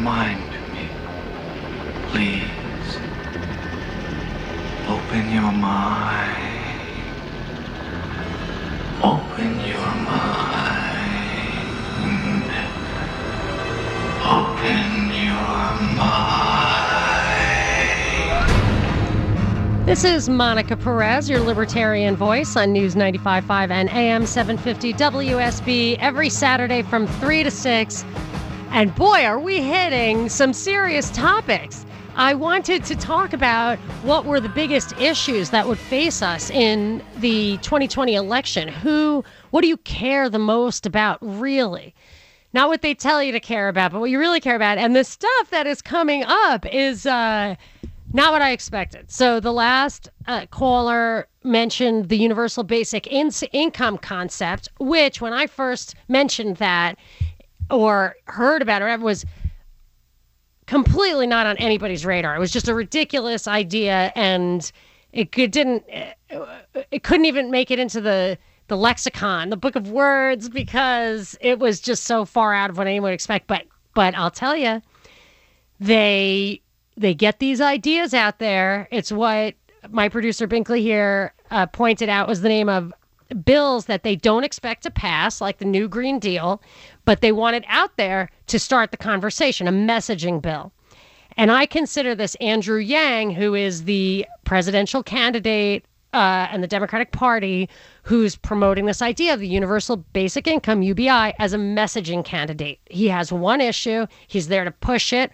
Mind to me. Please. Open your mind. Open your mind. Open your mind. This is Monica Perez, your libertarian voice on News 95.5 and AM 750 WSB every Saturday from 3 to 6. And boy, are we hitting some serious topics. I wanted to talk about what were the biggest issues that would face us in the 2020 election. Who, what do you care the most about, really? Not what they tell you to care about, but what you really care about. And the stuff that is coming up is uh, not what I expected. So the last uh, caller mentioned the universal basic in- income concept, which when I first mentioned that or heard about it, was completely not on anybody's radar. It was just a ridiculous idea, and it could, didn't. It couldn't even make it into the the lexicon, the book of words, because it was just so far out of what anyone would expect. But but I'll tell you, they they get these ideas out there. It's what my producer Binkley here uh, pointed out was the name of bills that they don't expect to pass, like the new Green Deal, but they want it out there to start the conversation, a messaging bill. And I consider this Andrew Yang, who is the presidential candidate uh, and the Democratic Party, who's promoting this idea of the universal basic income, UBI, as a messaging candidate. He has one issue, he's there to push it.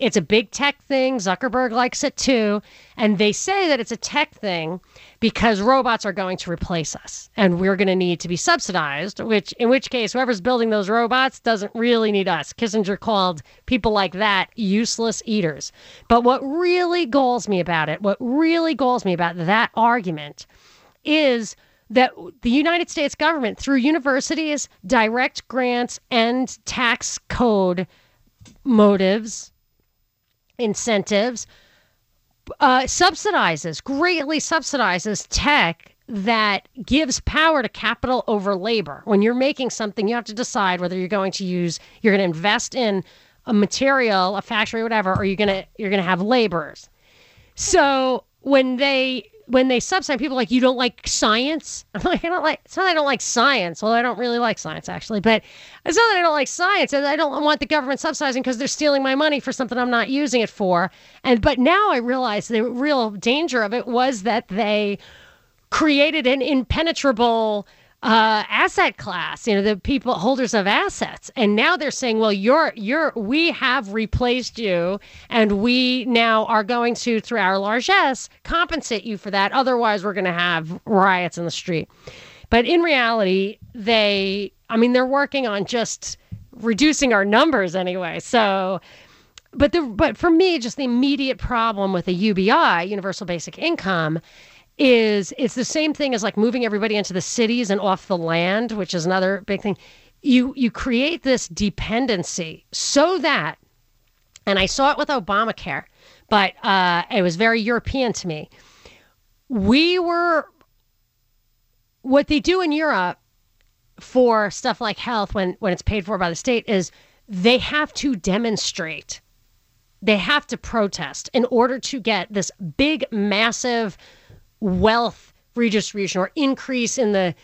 It's a big tech thing. Zuckerberg likes it too. And they say that it's a tech thing because robots are going to replace us and we're going to need to be subsidized, which, in which case, whoever's building those robots doesn't really need us. Kissinger called people like that useless eaters. But what really galls me about it, what really galls me about that argument is that the United States government, through universities, direct grants, and tax code motives, incentives, uh, subsidizes, greatly subsidizes tech that gives power to capital over labor. When you're making something, you have to decide whether you're going to use, you're going to invest in a material, a factory, whatever, or you're going to you're going to have laborers. So when they when they subsidize people like you don't like science? I'm like i don't like it's not that i don't like science. Well i don't really like science actually but it's not that i don't like science i don't want the government subsidizing because they're stealing my money for something i'm not using it for. And but now i realize the real danger of it was that they created an impenetrable uh, asset class, you know, the people holders of assets. And now they're saying, well, you're, you're, we have replaced you and we now are going to, through our largesse, compensate you for that. Otherwise, we're going to have riots in the street. But in reality, they, I mean, they're working on just reducing our numbers anyway. So, but the, but for me, just the immediate problem with the UBI, Universal Basic Income, is it's the same thing as like moving everybody into the cities and off the land, which is another big thing. You you create this dependency so that, and I saw it with Obamacare, but uh, it was very European to me. We were what they do in Europe for stuff like health when when it's paid for by the state is they have to demonstrate they have to protest in order to get this big massive wealth redistribution or increase in the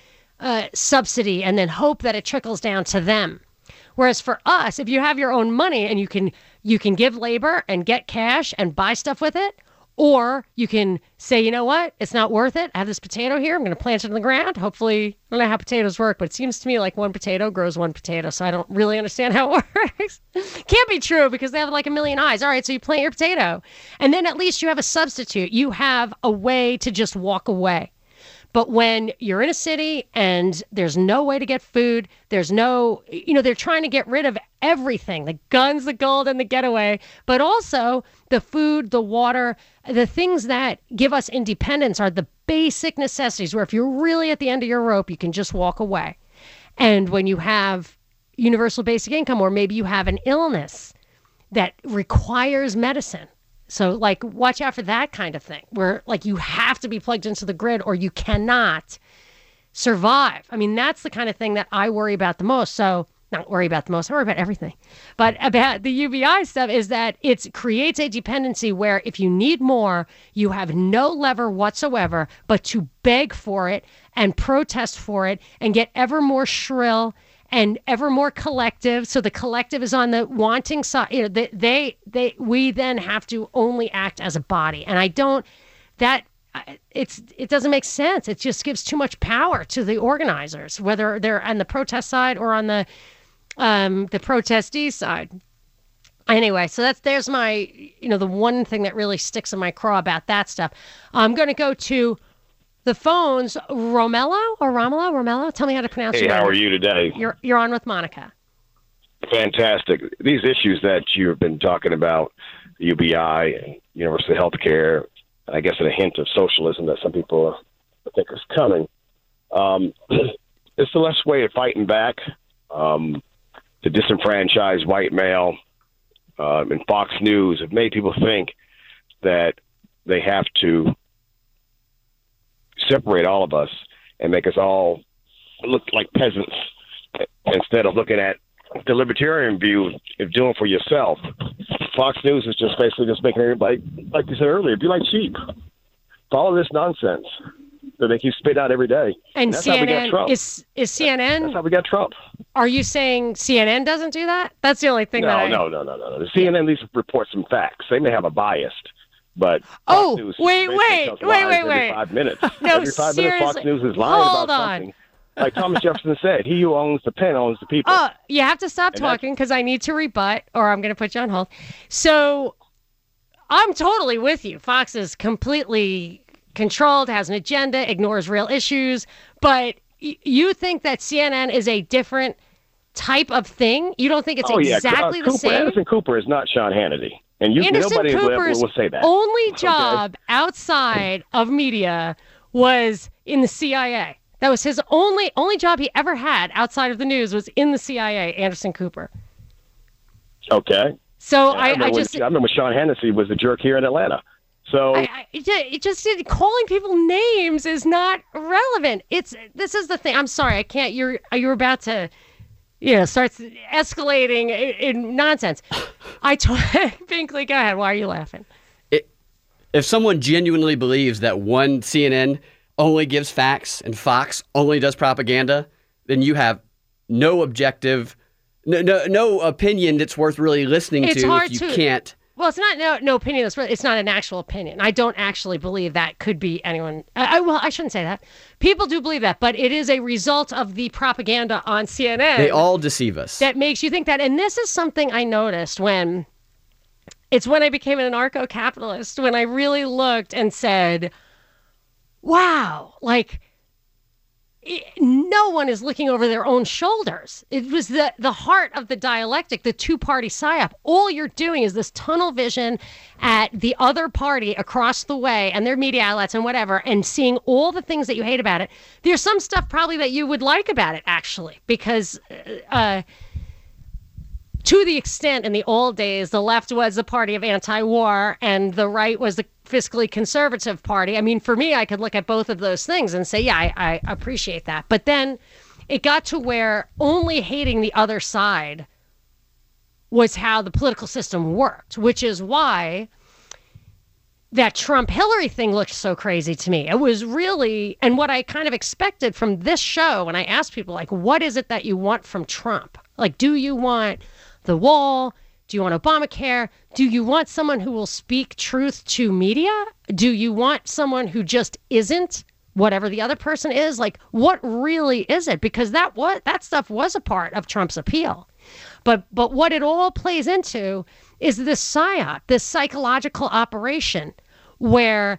uh, subsidy and then hope that it trickles down to them. Whereas for us, if you have your own money and you can you can give labor and get cash and buy stuff with it, or you can say, you know what, it's not worth it. I have this potato here. I'm going to plant it in the ground. Hopefully, I don't know how potatoes work, but it seems to me like one potato grows one potato. So I don't really understand how it works. Can't be true because they have like a million eyes. All right, so you plant your potato, and then at least you have a substitute. You have a way to just walk away. But when you're in a city and there's no way to get food, there's no, you know, they're trying to get rid of everything the guns, the gold, and the getaway, but also the food, the water, the things that give us independence are the basic necessities where if you're really at the end of your rope, you can just walk away. And when you have universal basic income, or maybe you have an illness that requires medicine, so, like, watch out for that kind of thing where, like, you have to be plugged into the grid or you cannot survive. I mean, that's the kind of thing that I worry about the most. So, not worry about the most, I worry about everything. But about the UBI stuff is that it creates a dependency where if you need more, you have no lever whatsoever but to beg for it and protest for it and get ever more shrill and ever more collective. So the collective is on the wanting side. You know, they, they, they, we then have to only act as a body. And I don't, that, it's it doesn't make sense. It just gives too much power to the organizers, whether they're on the protest side or on the um, the protestee side. Anyway, so that's there's my you know the one thing that really sticks in my craw about that stuff. I'm going to go to the phones. Romello or Romello? Romello? Tell me how to pronounce it. Hey, how name. are you today? You're you're on with Monica. Fantastic. These issues that you've been talking about, UBI and universal health care, I guess a hint of socialism that some people think is coming. Um, it's the less way of fighting back. Um, the disenfranchised white male um, and Fox News have made people think that they have to separate all of us and make us all look like peasants instead of looking at the libertarian view of doing for yourself. Fox News is just basically just making everybody, like you said earlier, be like sheep. Follow this nonsense that they keep spit out every day. And That's how we got CNN Trump. is is CNN. That's how we got Trump. Are you saying CNN doesn't do that? That's the only thing that No, I. no, no, no, no, no. The CNN at least report some facts. They may have a bias, but Fox Oh, News wait, wait, wait, wait, wait. Five minutes. No, every five minutes, Fox seriously. News is lying Hold about on. something. Like Thomas Jefferson said, "He who owns the pen owns the people." Oh, you have to stop And talking because I need to rebut, or I'm going to put you on hold. So, I'm totally with you. Fox is completely controlled, has an agenda, ignores real issues. But y- you think that CNN is a different type of thing? You don't think it's oh yeah, exactly uh, the Cooper, same? Anderson Cooper is not Sean Hannity, and you, Anderson nobody Cooper's will say that. only job outside of media was in the CIA. That was his only only job he ever had outside of the news was in the CIA. Anderson Cooper. Okay. So Yeah, I, I, remember just when, I remember Sean Hannity was the jerk here in Atlanta. So I, I it it just it, calling people names is not relevant. It's this is the thing. I'm sorry, I can't. You're you're about to, you know, starts escalating in, in nonsense. I told Binkley, go ahead. Why are you laughing? if someone genuinely believes that one CNN only gives facts and Fox only does propaganda, then you have no objective, no no, no opinion that's worth really listening It's to hard if you to- can't. Well, it's not no no opinion. It's not an actual opinion. I don't actually believe that could be anyone. I, I well, I shouldn't say that. People do believe that, but it is a result of the propaganda on CNN. They all deceive us. that makes you think that. And this is something I noticed when it's when I became an anarcho capitalist, when I really looked and said, wow, like no one is looking over their own shoulders. It was the, the heart of the dialectic, the two party psyop. All you're doing is this tunnel vision at the other party across the way and their media outlets and whatever, and seeing all the things that you hate about it. There's some stuff probably that you would like about it, actually, because. Uh, to the extent in the old days the left was the party of anti-war and the right was the fiscally conservative party i mean for me i could look at both of those things and say yeah i, I appreciate that but then it got to where only hating the other side was how the political system worked which is why that Trump Hillary thing looked so crazy to me. It was really, and what I kind of expected from this show when I asked people, like, what is it that you want from Trump? Like, do you want the wall? Do you want Obamacare? Do you want someone who will speak truth to media? Do you want someone who just isn't whatever the other person is? Like, what really is it? Because that what that stuff was a part of Trump's appeal. But but what it all plays into is this psyop, this psychological operation where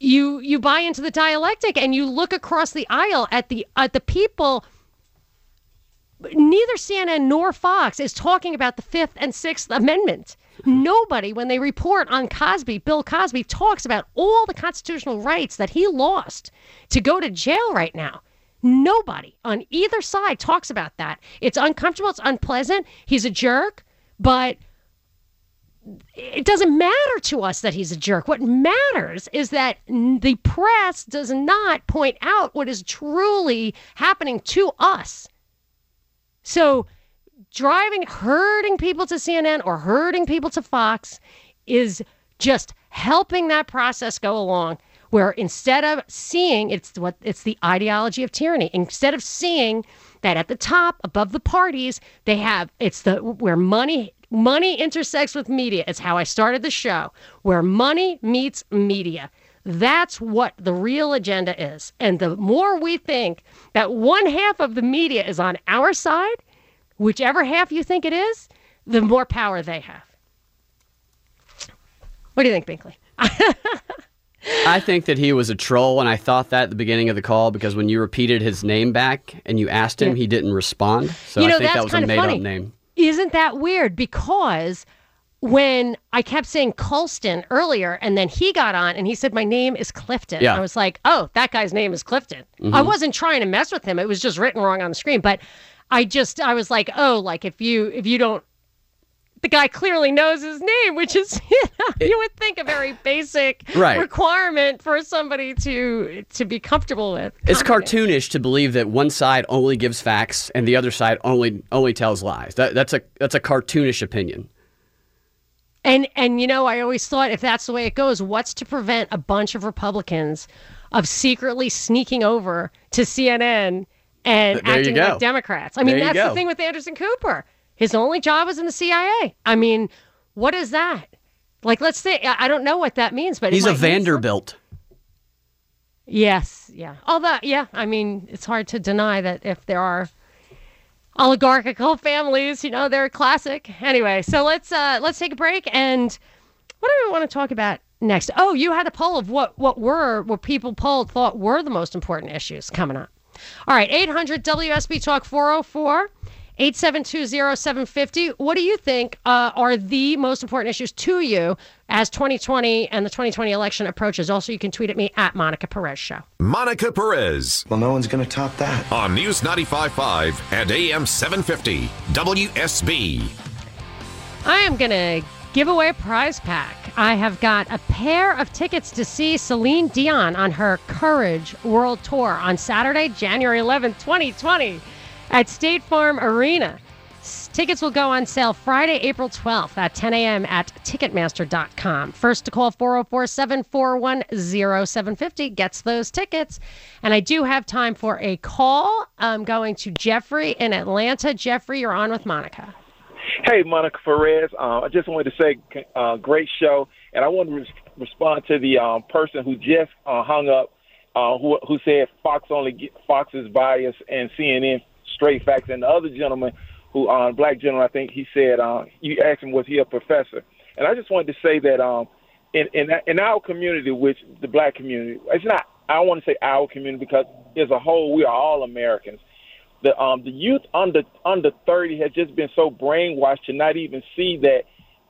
you you buy into the dialectic and you look across the aisle at the at the people neither CNN nor Fox is talking about the 5th and 6th amendment. Nobody when they report on Cosby, Bill Cosby talks about all the constitutional rights that he lost to go to jail right now. Nobody on either side talks about that. It's uncomfortable, it's unpleasant. He's a jerk, but it doesn't matter to us that he's a jerk. What matters is that the press does not point out what is truly happening to us. So, driving, herding people to CNN or herding people to Fox is just helping that process go along. Where instead of seeing it's what it's the ideology of tyranny, instead of seeing that at the top above the parties they have it's the where money Money intersects with media. It's how I started the show, where money meets media. That's what the real agenda is. And the more we think that one half of the media is on our side, whichever half you think it is, the more power they have. What do you think, Binkley? I think that he was a troll, and I thought that at the beginning of the call because when you repeated his name back and you asked him, yeah. he didn't respond. So you know, I think that was a made funny. up name. Isn't that weird? Because when I kept saying Colston earlier, and then he got on and he said, My name is Clifton. Yeah. I was like, Oh, that guy's name is Clifton. Mm-hmm. I wasn't trying to mess with him. It was just written wrong on the screen. But I just, I was like, Oh, like if you, if you don't, the guy clearly knows his name, which is you, know, it, you would think a very basic right. requirement for somebody to to be comfortable with. It's cartoonish to believe that one side only gives facts and the other side only only tells lies. That, that's a that's a cartoonish opinion. And and you know, I always thought if that's the way it goes, what's to prevent a bunch of Republicans of secretly sneaking over to CNN and there acting like Democrats? I mean, there that's the thing with Anderson Cooper. His only job was in the CIA. I mean, what is that? Like, let's say I don't know what that means, but he's a Vanderbilt. Yes, yeah. Although, yeah, I mean, it's hard to deny that if there are oligarchical families, you know, they're classic. Anyway, so let's uh let's take a break and what do we want to talk about next? Oh, you had a poll of what what were what people polled thought were the most important issues coming up. All right, 800 WSB Talk 404 8720750. What do you think uh, are the most important issues to you as 2020 and the 2020 election approaches? Also, you can tweet at me at Monica Perez Show. Monica Perez. Well, no one's going to top that. On News 95.5 and AM 750 WSB. I am going to give away a prize pack. I have got a pair of tickets to see Celine Dion on her Courage World Tour on Saturday, January 11th, 2020 at State Farm Arena. Tickets will go on sale Friday, April 12th at 10 a.m. at Ticketmaster.com. First to call 404 741 0750 gets those tickets. And I do have time for a call. I'm going to Jeffrey in Atlanta. Jeffrey, you're on with Monica. Hey, Monica Perez. Uh, I just wanted to say, uh, great show. And I want to re- respond to the um, person who just uh, hung up, uh, who, who said Fox only get, Fox is biased and CNN straight facts. And the other gentleman, who uh, black gentleman, I think he said, uh, you asked him was he a professor, and I just wanted to say that um, in in in our community, which the black community, it's not. I don't want to say our community because as a whole, we are all Americans. The um the youth under under 30 has just been so brainwashed to not even see that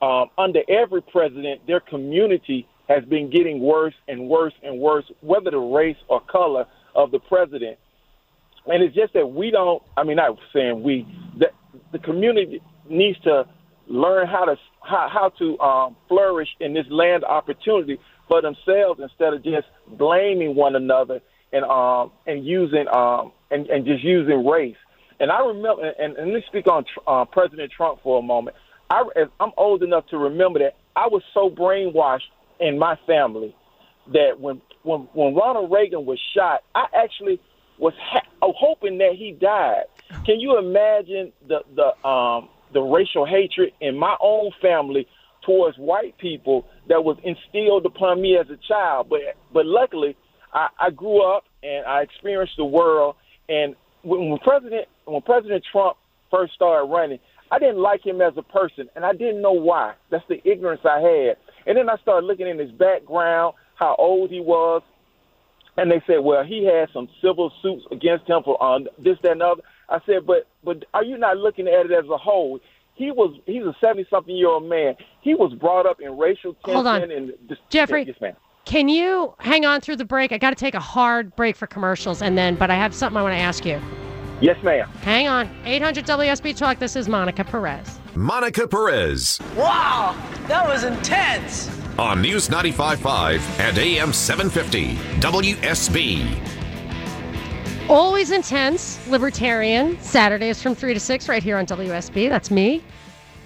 um, under every president, their community has been getting worse and worse and worse, whether the race or color of the president. And it's just that we don't. I mean, not saying we. That the community needs to learn how to how, how to um, flourish in this land opportunity for themselves instead of just blaming one another and um and using um and, and just using race. And I remember, and, and let me speak on uh, President Trump for a moment. I, I'm old enough to remember that I was so brainwashed in my family that when when when Ronald Reagan was shot, I actually was ha- hoping that he died. Can you imagine the the um the racial hatred in my own family towards white people that was instilled upon me as a child? But but luckily, I, I grew up and I experienced the world. And when, when President when President Trump first started running, I didn't like him as a person, and I didn't know why. That's the ignorance I had. And then I started looking in his background, how old he was, and they said, well, he had some civil suits against him for on this, that, and other. I said, but but are you not looking at it as a whole? He was he's a seventy something year old man. He was brought up in racial tension Hold on. and Jeffrey. Yes, ma'am. Can you hang on through the break? I got to take a hard break for commercials, and then, but I have something I want to ask you. Yes, ma'am. Hang on. 800 WSB Talk. This is Monica Perez. Monica Perez Wow, that was intense. on News 95.5 and AM 750 WSB. Always intense, libertarian. Saturdays from 3 to 6 right here on WSB. That's me.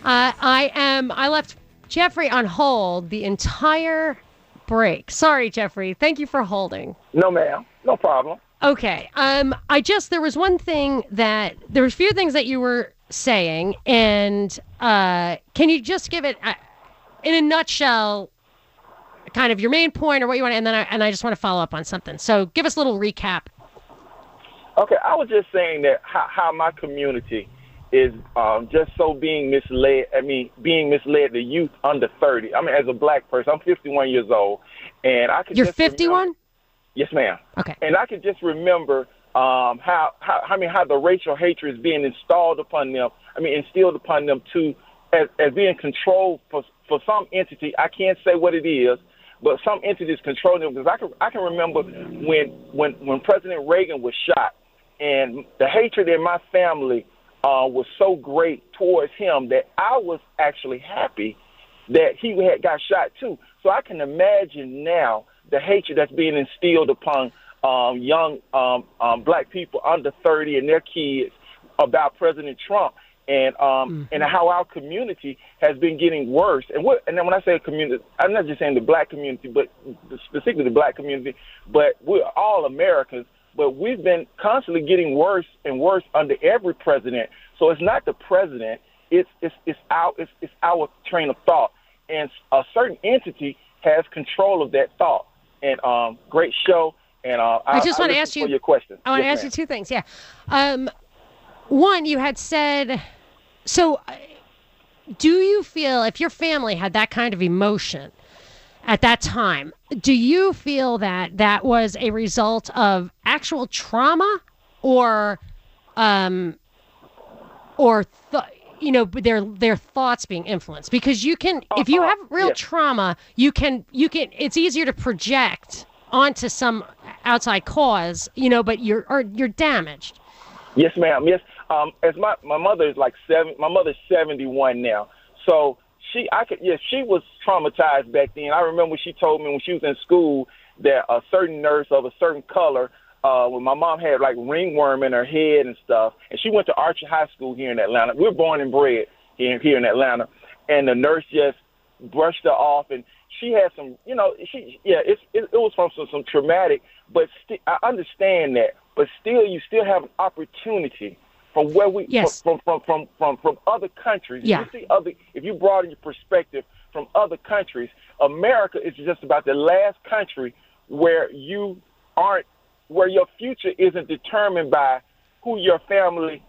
Uh, I am, I left Jeffrey on hold the entire break. Sorry, Jeffrey. Thank you for holding. No, ma'am. No problem. Okay. Um, I just there was one thing that there was a few things that you were saying, and uh, can you just give it uh, in a nutshell, kind of your main point or what you want, and then I, and I just want to follow up on something. So give us a little recap. Okay, I was just saying that how, how my community is um, just so being misled. I mean, being misled. The youth under thirty. I mean, as a black person, I'm 51 years old, and I can. You're just remember- 51. Yes, ma'am. Okay. And I can just remember um, how, how I mean how the racial hatred is being installed upon them. I mean instilled upon them to as, as being controlled for for some entity. I can't say what it is, but some entity is controlling them because I can I can remember when when when President Reagan was shot, and the hatred in my family uh, was so great towards him that I was actually happy that he had got shot too. So I can imagine now the hatred that's being instilled upon um, young um, um, black people under 30 and their kids about President Trump and um, and how our community has been getting worse. And what and then when I say community, I'm not just saying the black community, but specifically the black community, but we're all Americans. But we've been constantly getting worse and worse under every president. So it's not the president; it's it's it's our it's, it's our train of thought, and a certain entity has control of that thought. And um, great show. And uh, I just want to ask you your question. I want to Yes, ask ma'am. you two things. Yeah. Um, one, you had said, so uh, do you feel if your family had that kind of emotion at that time, do you feel that that was a result of actual trauma or, um, or th- you know their their thoughts being influenced because you can if you Uh-huh. have real Yes. trauma you can you can it's easier to project onto some outside cause you know but you're or you're damaged Yes, ma'am. Yes. Um, as my my mother is like seven. My mother's seventy one now. So she, I could, yes, she was traumatized back then. I remember she told me when she was in school that a certain nurse of a certain color, uh, when my mom had like ringworm in her head and stuff, and she went to Archer High School here in Atlanta. We're born and bred here here in Atlanta, and the nurse just brushed her off and she had some you know she yeah it's it, it was from some, some traumatic but sti- i understand that but still you still have an opportunity from where we Yes. from, from from from from other countries Yeah. you see other if you broaden your perspective from other countries america is just about the last country where you aren't where your future isn't determined by who your family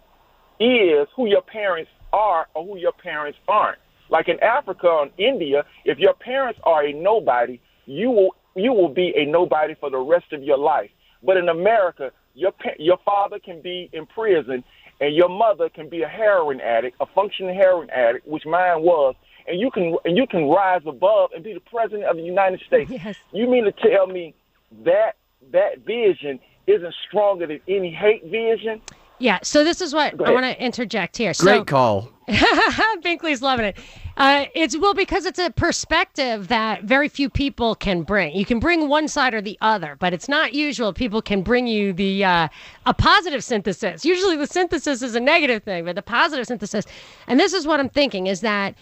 is who your parents are or who your parents aren't. Like in Africa or in India, if your parents are a nobody, you will you will be a nobody for the rest of your life. But in America, your your father can be in prison and your mother can be a heroin addict, a functioning heroin addict, which mine was, and you can and you can rise above and be the president of the United States. Yes. You mean to tell me that that vision isn't stronger than any hate vision? yeah so this is what i want to interject here so Great call. Binkley's loving it. Uh, it's well because it's a perspective that very few people can bring. You can bring one side or the other, but it's not usual. People can bring you the uh, a positive synthesis. Usually, the synthesis is a negative thing, but the positive synthesis. And this is what I'm thinking: is that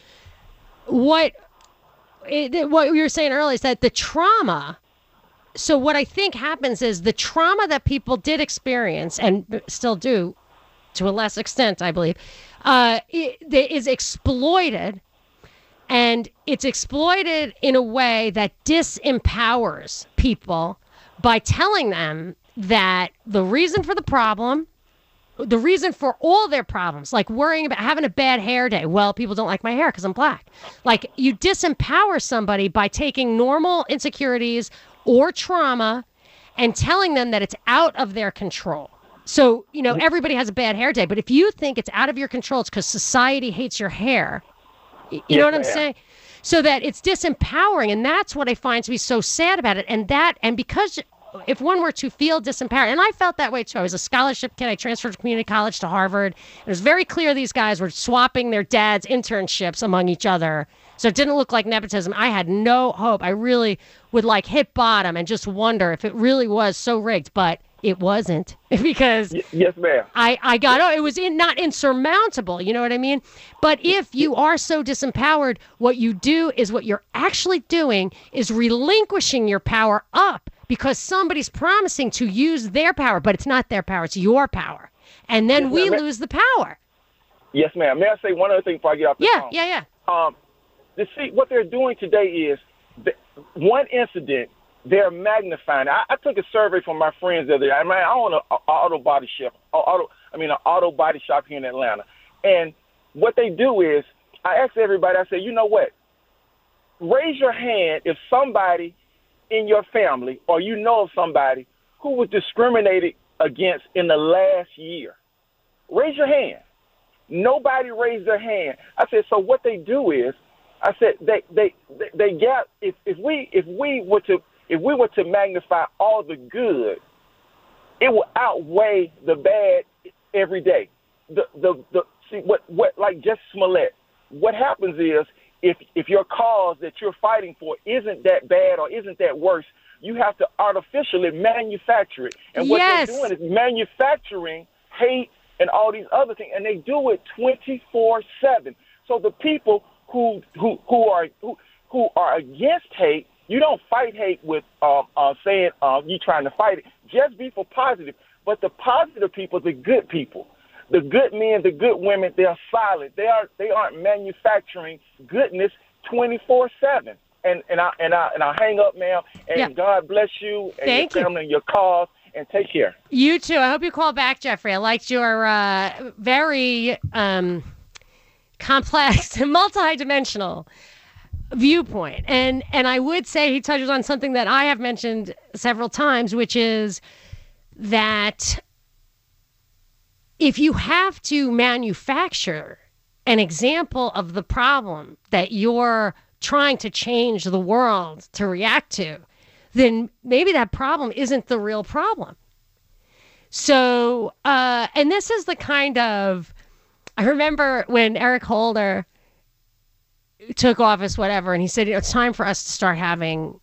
what it, what you were saying earlier is that the trauma so what I think happens is the trauma that people did experience and still do to a less extent, I believe, uh, is exploited, and it's exploited in a way that disempowers people by telling them that the reason for the problem the reason for all their problems, like worrying about having a bad hair day. Well, people don't like my hair because I'm black. Like you disempower somebody by taking normal insecurities or trauma and telling them that it's out of their control. So, you know, everybody has a bad hair day, but if you think it's out of your control, it's because society hates your hair. You Yes, know what I'm saying? So that it's disempowering, and that's what I find to be so sad about it. And that, and because if one were to feel disempowered, and I felt that way too. I was a scholarship kid. I transferred from community college to Harvard. It was very clear these guys were swapping their dads' internships among each other. So it didn't look like nepotism. I had no hope. I really would like hit bottom and just wonder if it really was so rigged, but it wasn't because Yes, ma'am. I, I got oh, it was in, not insurmountable. You know what I mean? But if you are so disempowered, what you do is what you're actually doing is relinquishing your power up because somebody's promising to use their power, but it's not their power, it's your power. And then Yes, we lose the power. Yes, ma'am. May I say one other thing before I get off the Yeah, phone? yeah, yeah. Um, to see what they're doing today is one incident they're magnifying. I, I took a survey from my friends the other day. I mean, I own an auto body shop. Auto, I mean, an auto body shop here in Atlanta. And what they do is, I asked everybody. I said, you know what? Raise your hand if somebody in your family or you know of somebody who was discriminated against in the last year. Raise your hand. Nobody raised their hand. I said, so what they do is, I said they they they, they if if we if we were to if we were to magnify all the good, it will outweigh the bad every day. The the the see what what like Jesse Smollett. What happens is if if your cause that you're fighting for isn't that bad or isn't that worse, you have to artificially manufacture it. And what Yes. they're doing is manufacturing hate and all these other things, and they do it 24/7. So the people who who who are who, who are against hate, you don't fight hate with um, uh, saying uh, you trying to fight it. Just be for positive. But the positive people, the good people, the good men, the good women, they are solid. They are they aren't manufacturing goodness 24/7. And and I and I and I hang up, ma'am. And Yeah. God bless you and Thank you. your family and your cause. And take care. You too. I hope you call back, Jeffrey. I liked your uh, very um, complex, multi-dimensional viewpoint, and and I would say he touches on something that I have mentioned several times, which is that if you have to manufacture an example of the problem that you're trying to change the world to react to, then maybe that problem isn't the real problem. So, uh, and this is the kind of, I remember when Eric Holder took office, whatever, and he said, you know, it's time for us to start having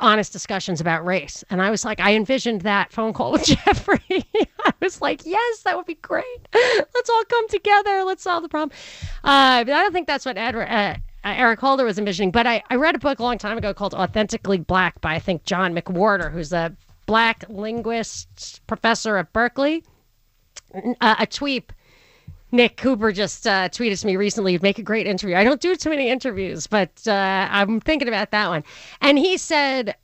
honest discussions about race. And I was like, I envisioned that phone call with Jeffrey. I was like, yes, that would be great. Let's all come together. Let's solve the problem. Uh, but I don't think that's what Edward, uh, uh, Eric Holder was envisioning. But I, I read a book a long time ago called Authentically Black by, I think, John McWhorter, who's a black linguist professor at Berkeley. Uh, a tweet Nick Cooper just uh, tweeted to me recently, you'd make a great interview. I don't do too many interviews, but uh, I'm thinking about that one. And he said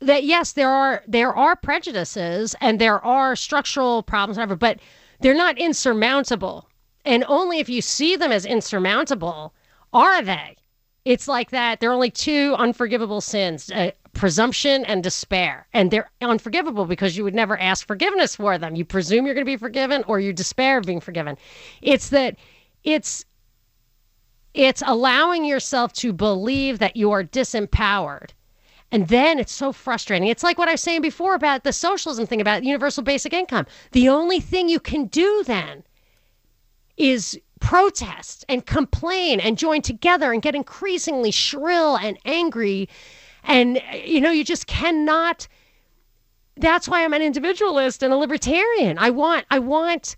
that yes, there are there are prejudices and there are structural problems, whatever, but they're not insurmountable. And only if you see them as insurmountable are they. It's like that. There are only two unforgivable sins uh, presumption and despair. And they're unforgivable because you would never ask forgiveness for them. You presume you're going to be forgiven or you despair of being forgiven. It's that it's it's allowing yourself to believe that you are disempowered. And then it's so frustrating. It's like what I was saying before about the socialism thing about universal basic income. The only thing you can do then is protest and complain and join together and get increasingly shrill and angry. And, you know, you just cannot. That's why I'm an individualist and a libertarian. I want, I want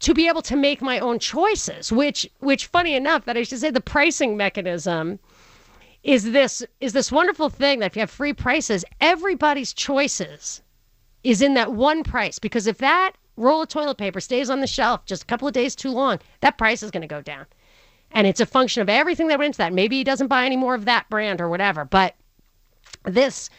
to be able to make my own choices, which, which funny enough, that I should say the pricing mechanism is this is this wonderful thing that if you have free prices, everybody's choices is in that one price. Because if that roll of toilet paper stays on the shelf just a couple of days too long, that price is going to go down. And it's a function of everything that went into that. Maybe he doesn't buy any more of that brand or whatever. But this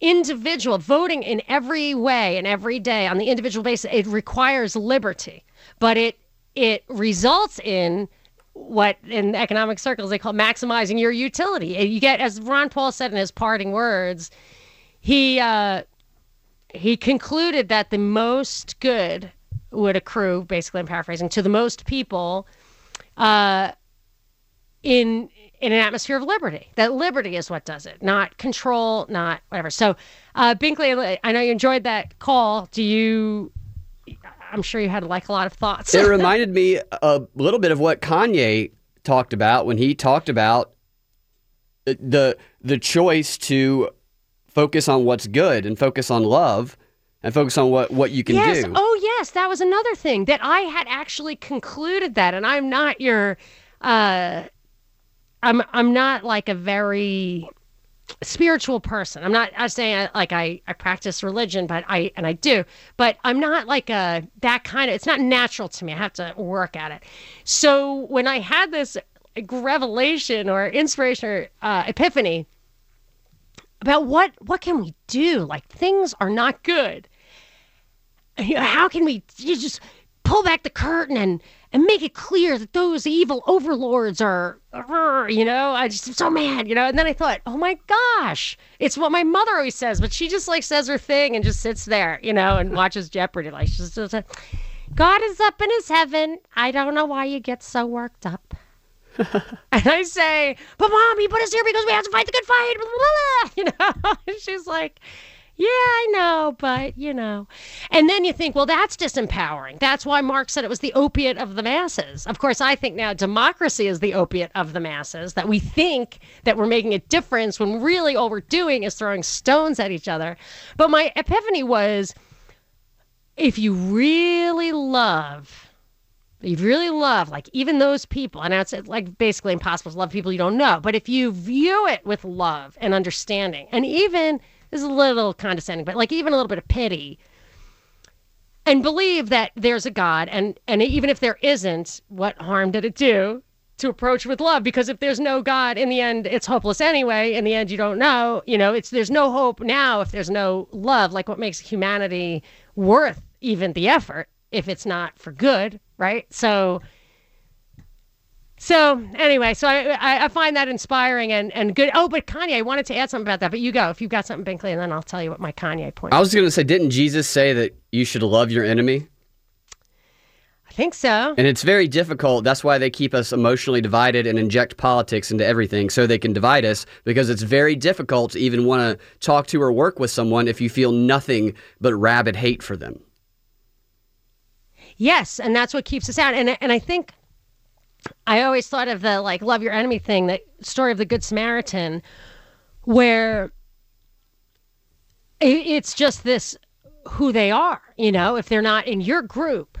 individual voting in every way and every day on the individual basis, it requires liberty. But it it results in what in economic circles they call maximizing your utility. You get, as Ron Paul said in his parting words, he uh, he concluded that the most good would accrue, basically, I'm paraphrasing, to the most people uh, in in an atmosphere of liberty. That liberty is what does it, not control, not whatever. So, uh, Binkley, I know you enjoyed that call. Do you? I'm sure you had like a lot of thoughts. it reminded me a little bit of what Kanye talked about when he talked about the the choice to focus on what's good and focus on love and focus on what, what you can yes. do. Oh, yes. That was another thing that I had actually concluded that. And I'm not your, uh, I'm, I'm not like a very spiritual person. I'm not, I'm saying I, like I, I practice religion, but I, and I do, but I'm not like a, that kind of, it's not natural to me. I have to work at it. So when I had this revelation or inspiration or uh, epiphany, about what what can we do like things are not good how can we you just pull back the curtain and and make it clear that those evil overlords are, er, you know, I just am so mad, you know. And then I thought, oh my gosh, it's what my mother always says, but she just like says her thing and just sits there, you know, and watches Jeopardy. Like she's just, a, God is up in his heaven. I don't know why you get so worked up. and I say, but mom, he put us here because we have to fight the good fight. Blah, blah, blah. You know, and she's like, yeah, I know, but you know. And then you think, well, that's disempowering. That's why Marx said it was the opiate of the masses. Of course, I think now democracy is the opiate of the masses, that we think that we're making a difference when really all we're doing is throwing stones at each other. But my epiphany was if you really love, you really love, like even those people, and it's like basically impossible to love people you don't know, but if you view it with love and understanding, and even is a little condescending, but like even a little bit of pity. And believe that there's a God, and and even if there isn't, what harm did it do to approach with love? Because if there's no God, in the end, it's hopeless anyway. In the end, you don't know. You know, it's there's no hope now if there's no love. Like what makes humanity worth even the effort if it's not for good, right? So so anyway, so I, I find that inspiring and, and good. Oh, but Kanye, I wanted to add something about that, but you go if you've got something, Binkley, and then I'll tell you what my Kanye point. I was going to say, didn't Jesus say that you should love your enemy? I think so. And it's very difficult. That's why they keep us emotionally divided and inject politics into everything so they can divide us because it's very difficult to even want to talk to or work with someone if you feel nothing but rabid hate for them. Yes, and that's what keeps us out. And and I think I always thought of the like love your enemy thing, that story of the Good Samaritan, where it's just this who they are. You know, if they're not in your group,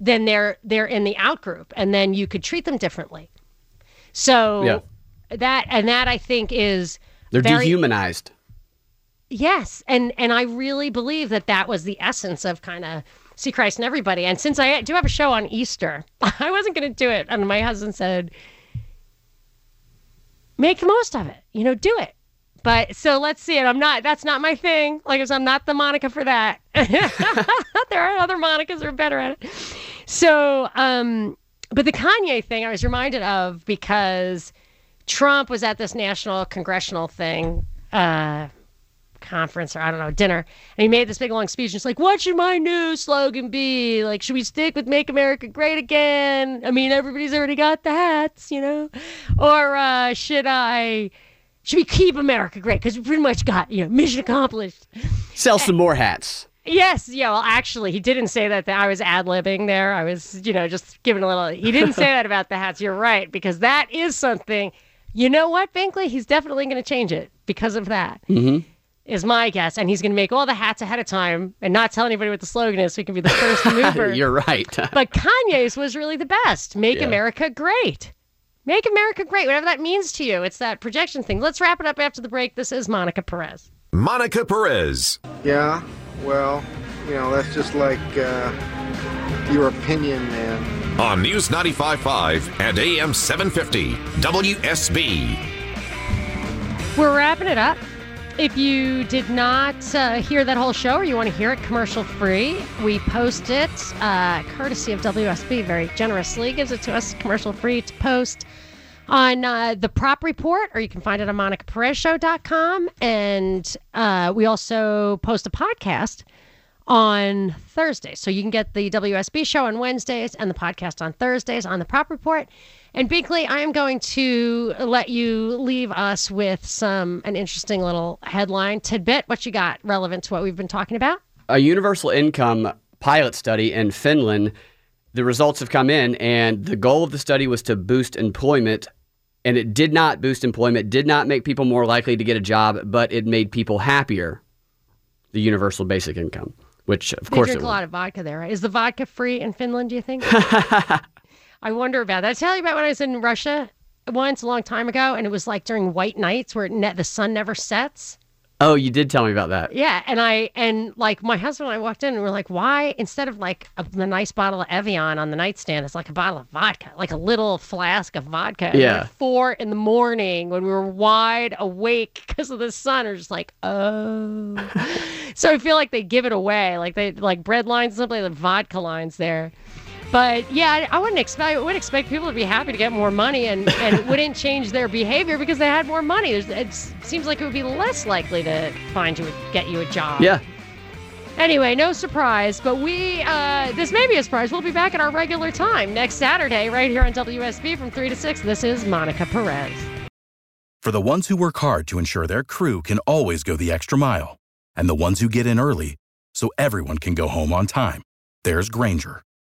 then they're they're in the out group, and then you could treat them differently. So yeah. that and that I think is they're very, dehumanized. Yes, and and I really believe that that was the essence of kind of see Christ in everybody. And since I do have a show on Easter, I wasn't going to do it. And my husband said, make the most of it, you know, do it. But so let's see it. I'm not, that's not my thing. Like I'm not the Monica for that. there are other Monicas who are better at it. So, um, but the Kanye thing I was reminded of because Trump was at this national congressional thing uh, conference or I don't know, dinner. And he made this big long speech. And it's like, what should my new slogan be? Like, should we stick with Make America Great Again? I mean, everybody's already got the hats, you know? Or uh, should I, should we keep America great? Because we pretty much got, you know, mission accomplished. Sell some more hats. Yes, yeah. Well, actually, he didn't say that. I was ad libbing there. I was, you know, just giving a little. He didn't say that about the hats. You're right, because that is something. You know what, Binkley? He's definitely going to change it because of that. Mm-hmm is my guess. And he's going to make all the hats ahead of time and not tell anybody what the slogan is so he can be the first mover. You're right. but Kanye's was really the best. Make yeah. America great. Make America great, whatever that means to you. It's that projection thing. Let's wrap it up after the break. This is Monica Perez. Monica Perez. Yeah, well, you know, that's just like uh, your opinion, man. On News 95.5 and AM 750, WSB. We're wrapping it up. If you did not uh, hear that whole show or you want to hear it commercial free, we post it uh, courtesy of WSB very generously gives it to us commercial free to post on uh, the prop report or you can find it on monicaperezshow.com and uh, we also post a podcast on Thursdays. So you can get the WSB show on Wednesdays and the podcast on Thursdays on the prop report. And Binkley, I am going to let you leave us with some an interesting little headline tidbit. What you got relevant to what we've been talking about? A universal income pilot study in Finland. The results have come in, and the goal of the study was to boost employment. And it did not boost employment, did not make people more likely to get a job, but it made people happier. The universal basic income, which of They course drink a lot of vodka there, right? Is the vodka free in Finland? Do you think? I wonder about that. I tell you about when I was in Russia once a long time ago, and it was like during white nights where it ne- the sun never sets. Oh, you did tell me about that. Yeah, and I and like my husband and I walked in and we're like, why instead of like a, the nice bottle of Evian on the nightstand, it's like a bottle of vodka, like a little flask of vodka. Yeah. Like four in the morning when we were wide awake because of the sun, we're just like, oh. so I feel like they give it away, like they like bread lines, simply the vodka lines there. But yeah, I, I wouldn't expect I would expect people to be happy to get more money and, and it wouldn't change their behavior because they had more money. There's, it seems like it would be less likely to find you get you a job. Yeah. Anyway, no surprise, but we uh, this may be a surprise. We'll be back at our regular time next Saturday, right here on WSB from three to six. This is Monica Perez. For the ones who work hard to ensure their crew can always go the extra mile, and the ones who get in early so everyone can go home on time, there's Grainger,